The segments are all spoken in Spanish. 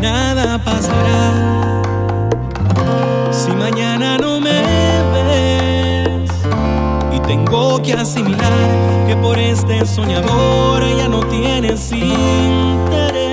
nada pasará. Si mañana no me ves y tengo que asimilar que por este soñador ya no tienes interés.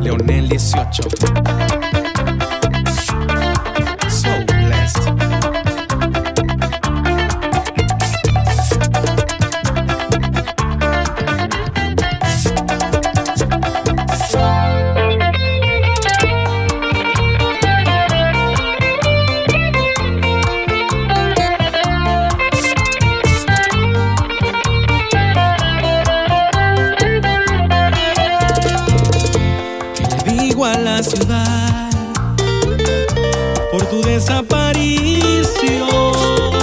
Leonel 18 ciudad por tu desaparición.